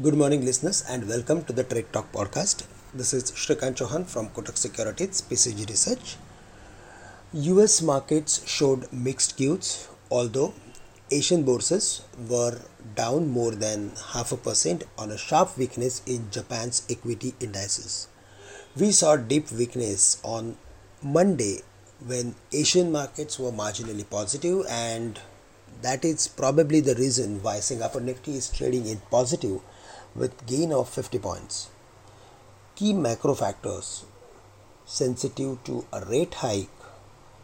Good morning, listeners, and welcome to the Trade Talk podcast. This is Shrikant Chouhan from Kotak Securities, PCG Research. US markets showed mixed cues, although Asian bourses were down more than half a percent on a sharp weakness in Japan's equity indices. We saw deep weakness on Monday when Asian markets were marginally positive and that is probably the reason why Singapore Nifty is trading in positive with gain of 50 points. Key macro factors sensitive to a rate hike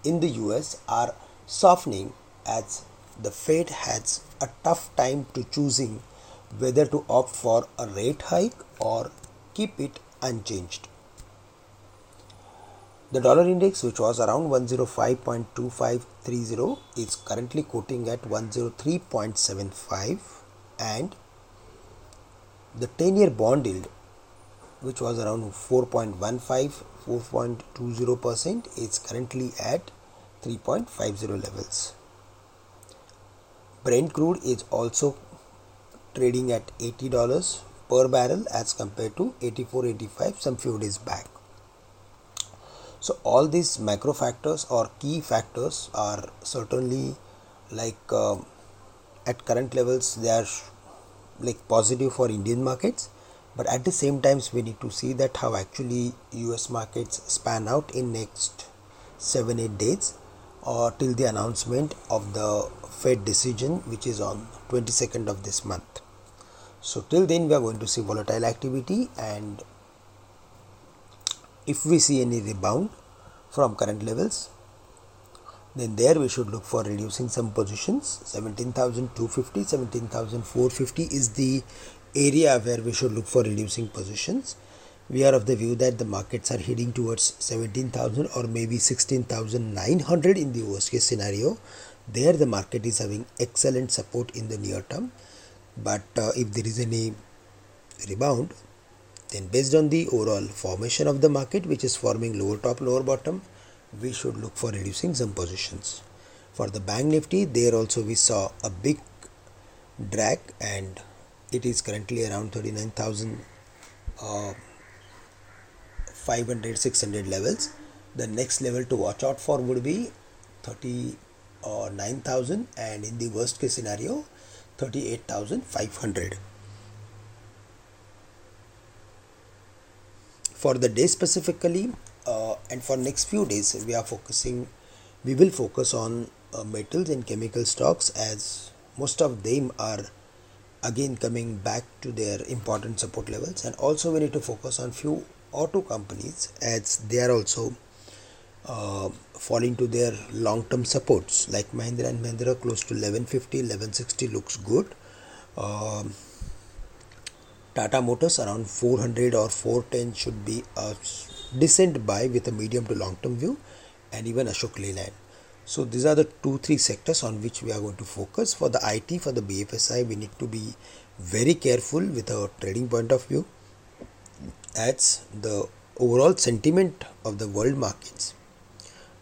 in the US are softening as the Fed has a tough time to choosing whether to opt for a rate hike or keep it unchanged. The dollar index, which was around 105.2530, is currently quoting at 103.75, and the 10 year bond yield, which was around 4.15 4.20%, is currently at 3.50 levels. Brent crude is also trading at $80 per barrel as compared to 84.85 some few days back. So all these macro factors or key factors are certainly like uh, at current levels they are like positive for Indian markets but at the same times we need to see that how actually US markets span out in next 7 8 days or till the announcement of the Fed decision which is on 22nd of this month. So till then we are going to see volatile activity and if we see any rebound from current levels then there we should look for reducing some positions. 17250 17450 is the area where we should look for reducing positions. We are of the view that the markets are heading towards 17000 or maybe 16900 in the worst case scenario. There the market is having excellent support in the near term. But uh, if there is any rebound then based on the overall formation of the market which is forming lower top lower bottom we should look for reducing some positions. For the bank nifty there also we saw a big drag and it is currently around 39000 uh, 500 600 levels. The next level to watch out for would be 39000 and in the worst case scenario 38500 for the day specifically uh, and for next few days we are focusing we will focus on uh, metals and chemical stocks as most of them are again coming back to their important support levels. And also we need to focus on few auto companies as they are also uh, falling to their long term supports. Like Mahindra and Mahindra close to 1150 1160 looks good. Um, Tata Motors around 400 or 410 should be a decent buy with a medium to long term view and even Ashok Leyland. So these are the two three sectors on which we are going to focus. For the IT, for the BFSI, we need to be very careful with our trading point of view as the overall sentiment of the world markets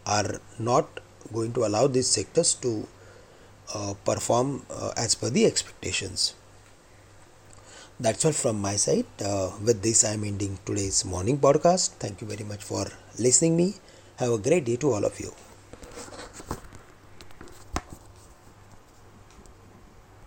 are not going to allow these sectors to uh, perform uh, as per the expectations that's all from my side. Uh, with this i'm ending today's morning podcast. Thank you very much for listening me. Have a great day to all of you